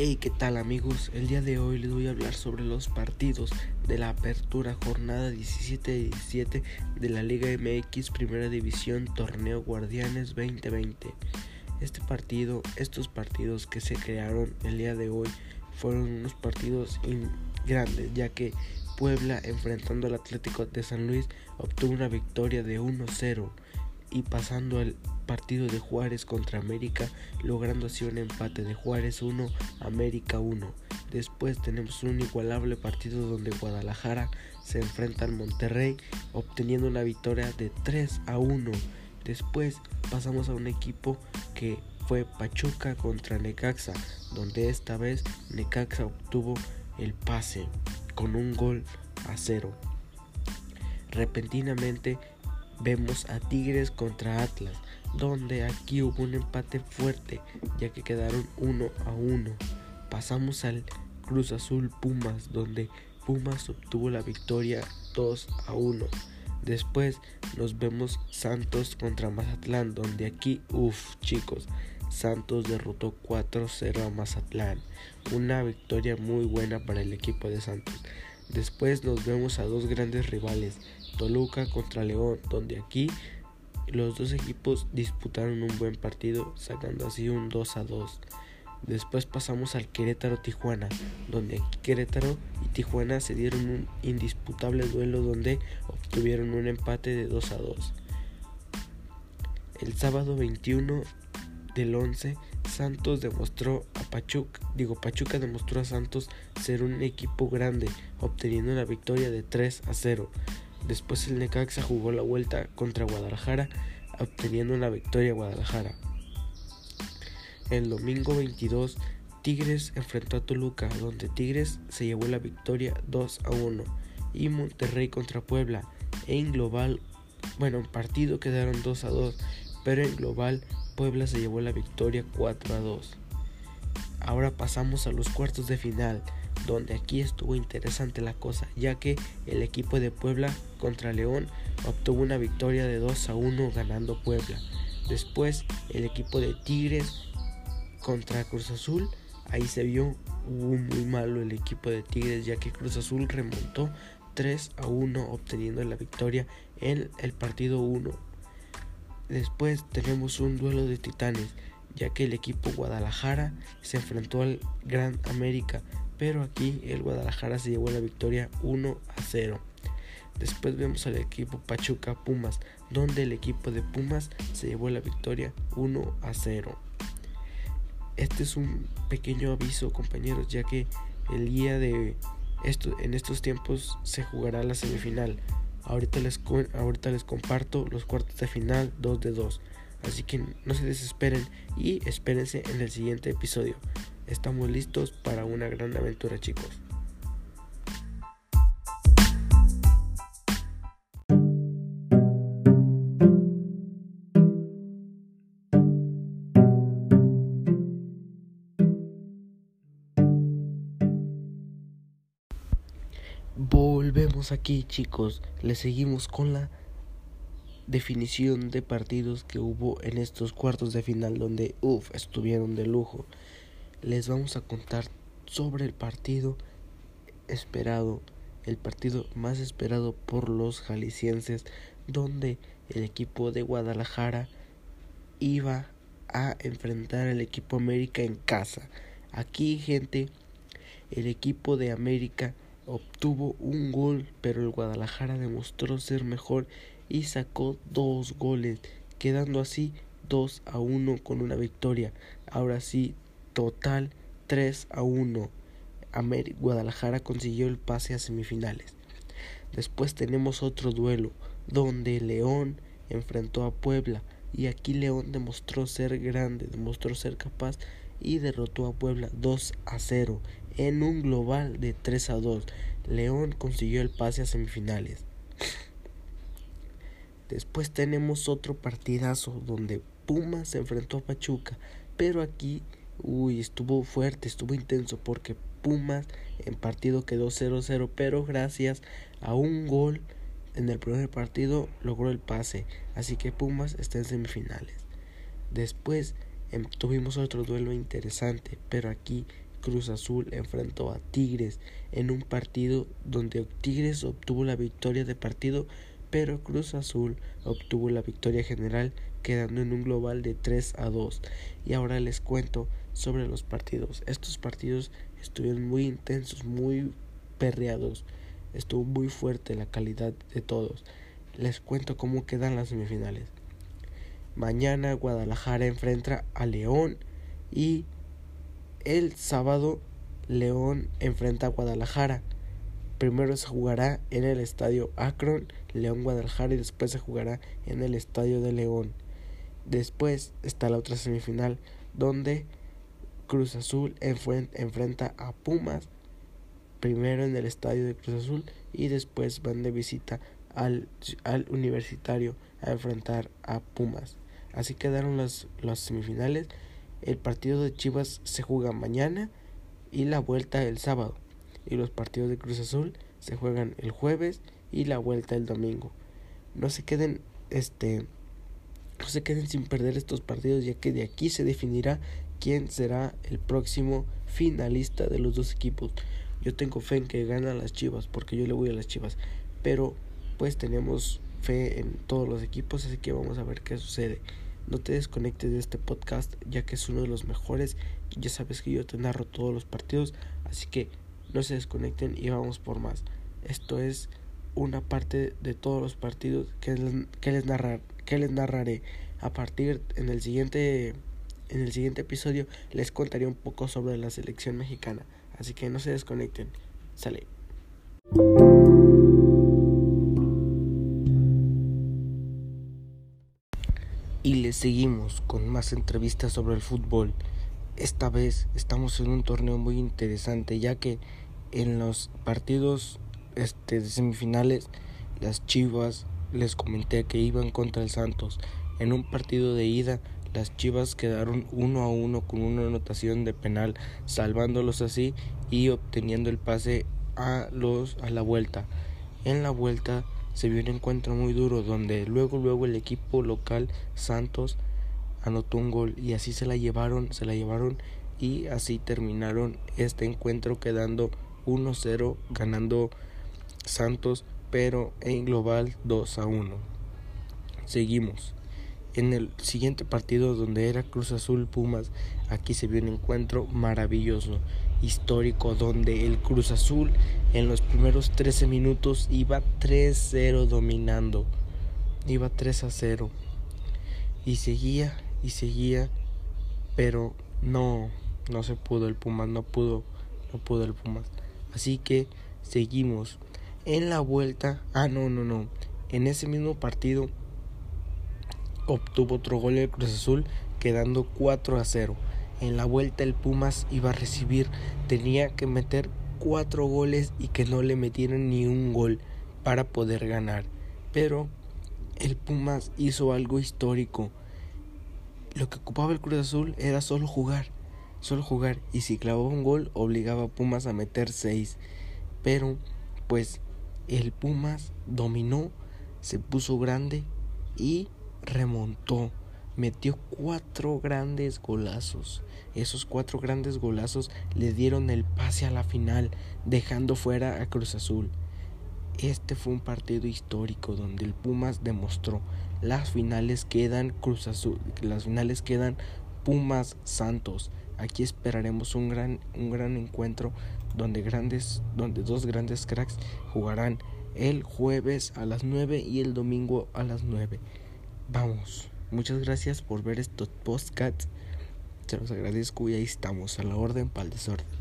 Hey, ¿qué tal amigos? El día de hoy les voy a hablar sobre los partidos de la apertura jornada 17-17 de la Liga MX Primera División Torneo Guardianes 2020. Este partido, estos partidos que se crearon el día de hoy fueron unos partidos grandes ya que Puebla enfrentando al Atlético de San Luis obtuvo una victoria de 1-0 y pasando al partido de Juárez contra América, logrando así un empate de Juárez 1, América 1. Después tenemos un igualable partido donde Guadalajara se enfrenta al Monterrey, obteniendo una victoria de 3 a 1. Después pasamos a un equipo que fue Pachuca contra Necaxa, donde esta vez Necaxa obtuvo el pase con un gol a cero. Repentinamente vemos a Tigres contra Atlas, donde aquí hubo un empate fuerte, ya que quedaron 1 a 1. Pasamos al Cruz Azul Pumas, donde Pumas obtuvo la victoria 2 a 1. Después nos vemos Santos contra Mazatlán, donde aquí, uff chicos, Santos derrotó 4-0 a Mazatlán. Una victoria muy buena para el equipo de Santos. Después nos vemos a dos grandes rivales, Toluca contra León, donde aquí los dos equipos disputaron un buen partido, sacando así un 2 a 2. Después pasamos al Querétaro Tijuana, donde Querétaro y Tijuana se dieron un indisputable duelo donde obtuvieron un empate de 2 a 2. El sábado 21 del 11, Santos demostró a Pachuca, digo Pachuca demostró a Santos ser un equipo grande, obteniendo una victoria de 3 a 0. Después el Necaxa jugó la vuelta contra Guadalajara, obteniendo una victoria a Guadalajara. El domingo 22, Tigres enfrentó a Toluca, donde Tigres se llevó la victoria 2 a 1. Y Monterrey contra Puebla. En global, bueno, en partido quedaron 2 a 2, pero en global Puebla se llevó la victoria 4 a 2. Ahora pasamos a los cuartos de final donde aquí estuvo interesante la cosa, ya que el equipo de Puebla contra León obtuvo una victoria de 2 a 1 ganando Puebla. Después el equipo de Tigres contra Cruz Azul, ahí se vio muy malo el equipo de Tigres, ya que Cruz Azul remontó 3 a 1 obteniendo la victoria en el partido 1. Después tenemos un duelo de titanes, ya que el equipo Guadalajara se enfrentó al Gran América pero aquí el Guadalajara se llevó la victoria 1 a 0. Después vemos al equipo Pachuca Pumas, donde el equipo de Pumas se llevó la victoria 1 a 0. Este es un pequeño aviso, compañeros, ya que el día de esto, en estos tiempos se jugará la semifinal. Ahorita les, ahorita les comparto los cuartos de final 2 de 2. Así que no se desesperen y espérense en el siguiente episodio. Estamos listos para una gran aventura chicos. Volvemos aquí chicos, le seguimos con la definición de partidos que hubo en estos cuartos de final donde, uff, estuvieron de lujo les vamos a contar sobre el partido esperado, el partido más esperado por los jaliscienses, donde el equipo de Guadalajara iba a enfrentar al equipo América en casa. Aquí, gente, el equipo de América obtuvo un gol, pero el Guadalajara demostró ser mejor y sacó dos goles, quedando así 2 a 1 con una victoria. Ahora sí, Total 3 a 1. Guadalajara consiguió el pase a semifinales. Después tenemos otro duelo donde León enfrentó a Puebla y aquí León demostró ser grande, demostró ser capaz y derrotó a Puebla 2 a 0 en un global de 3 a 2. León consiguió el pase a semifinales. Después tenemos otro partidazo donde Pumas se enfrentó a Pachuca, pero aquí Uy, estuvo fuerte, estuvo intenso porque Pumas en partido quedó 0-0, pero gracias a un gol en el primer partido logró el pase, así que Pumas está en semifinales. Después em, tuvimos otro duelo interesante, pero aquí Cruz Azul enfrentó a Tigres en un partido donde Tigres obtuvo la victoria de partido, pero Cruz Azul obtuvo la victoria general quedando en un global de 3 a 2. Y ahora les cuento sobre los partidos. Estos partidos estuvieron muy intensos, muy perreados. Estuvo muy fuerte la calidad de todos. Les cuento cómo quedan las semifinales. Mañana Guadalajara enfrenta a León y el sábado León enfrenta a Guadalajara. Primero se jugará en el estadio Akron, León Guadalajara y después se jugará en el estadio de León. Después está la otra semifinal donde Cruz Azul enfrenta a Pumas primero en el estadio de Cruz Azul y después van de visita al, universitario a enfrentar a Pumas. Así quedaron las semifinales. El partido de Chivas se juega mañana y la vuelta el sábado. Y los partidos de Cruz Azul se juegan el jueves y la vuelta el domingo. No se queden este no se queden sin perder estos partidos ya que de aquí se definirá quién será el próximo finalista de los dos equipos. Yo tengo fe en que ganan las Chivas porque yo le voy a las Chivas, pero pues tenemos fe en todos los equipos, así que vamos a ver qué sucede. No te desconectes de este podcast ya que es uno de los mejores. Ya sabes que yo te narro todos los partidos, así que no se desconecten y vamos por más. Esto es una parte de todos los partidos que les, que les, narrar, que les narraré. A partir en el siguiente en el siguiente episodio les contaré un poco sobre la selección mexicana. Así que no se desconecten. Sale. Y les seguimos con más entrevistas sobre el fútbol. Esta vez estamos en un torneo muy interesante ya que en los partidos este, de semifinales las Chivas les comenté que iban contra el Santos. En un partido de ida las Chivas quedaron uno a uno con una anotación de penal, salvándolos así y obteniendo el pase a los a la vuelta. En la vuelta se vio un encuentro muy duro donde luego luego el equipo local Santos anotó un gol y así se la llevaron, se la llevaron y así terminaron este encuentro quedando 1-0 ganando Santos pero en global 2 a 1. Seguimos. En el siguiente partido donde era Cruz Azul Pumas, aquí se vio un encuentro maravilloso, histórico, donde el Cruz Azul en los primeros 13 minutos iba 3-0 dominando, iba 3 a 0 y seguía y seguía, pero no, no se pudo el Pumas, no pudo, no pudo el Pumas. Así que seguimos en la vuelta, ah no, no, no, en ese mismo partido obtuvo otro gol el Cruz Azul, quedando 4 a 0. En la vuelta el Pumas iba a recibir, tenía que meter 4 goles y que no le metieran ni un gol para poder ganar. Pero el Pumas hizo algo histórico. Lo que ocupaba el Cruz Azul era solo jugar, solo jugar y si clavaba un gol obligaba a Pumas a meter 6. Pero pues el Pumas dominó, se puso grande y remontó, metió cuatro grandes golazos. Esos cuatro grandes golazos le dieron el pase a la final, dejando fuera a Cruz Azul. Este fue un partido histórico donde el Pumas demostró las finales quedan Cruz Azul, las finales quedan Pumas Santos. Aquí esperaremos un gran, un gran encuentro donde grandes, donde dos grandes cracks jugarán el jueves a las 9 y el domingo a las 9. Vamos, muchas gracias por ver estos podcasts. Se los agradezco y ahí estamos, a la orden para el desorden.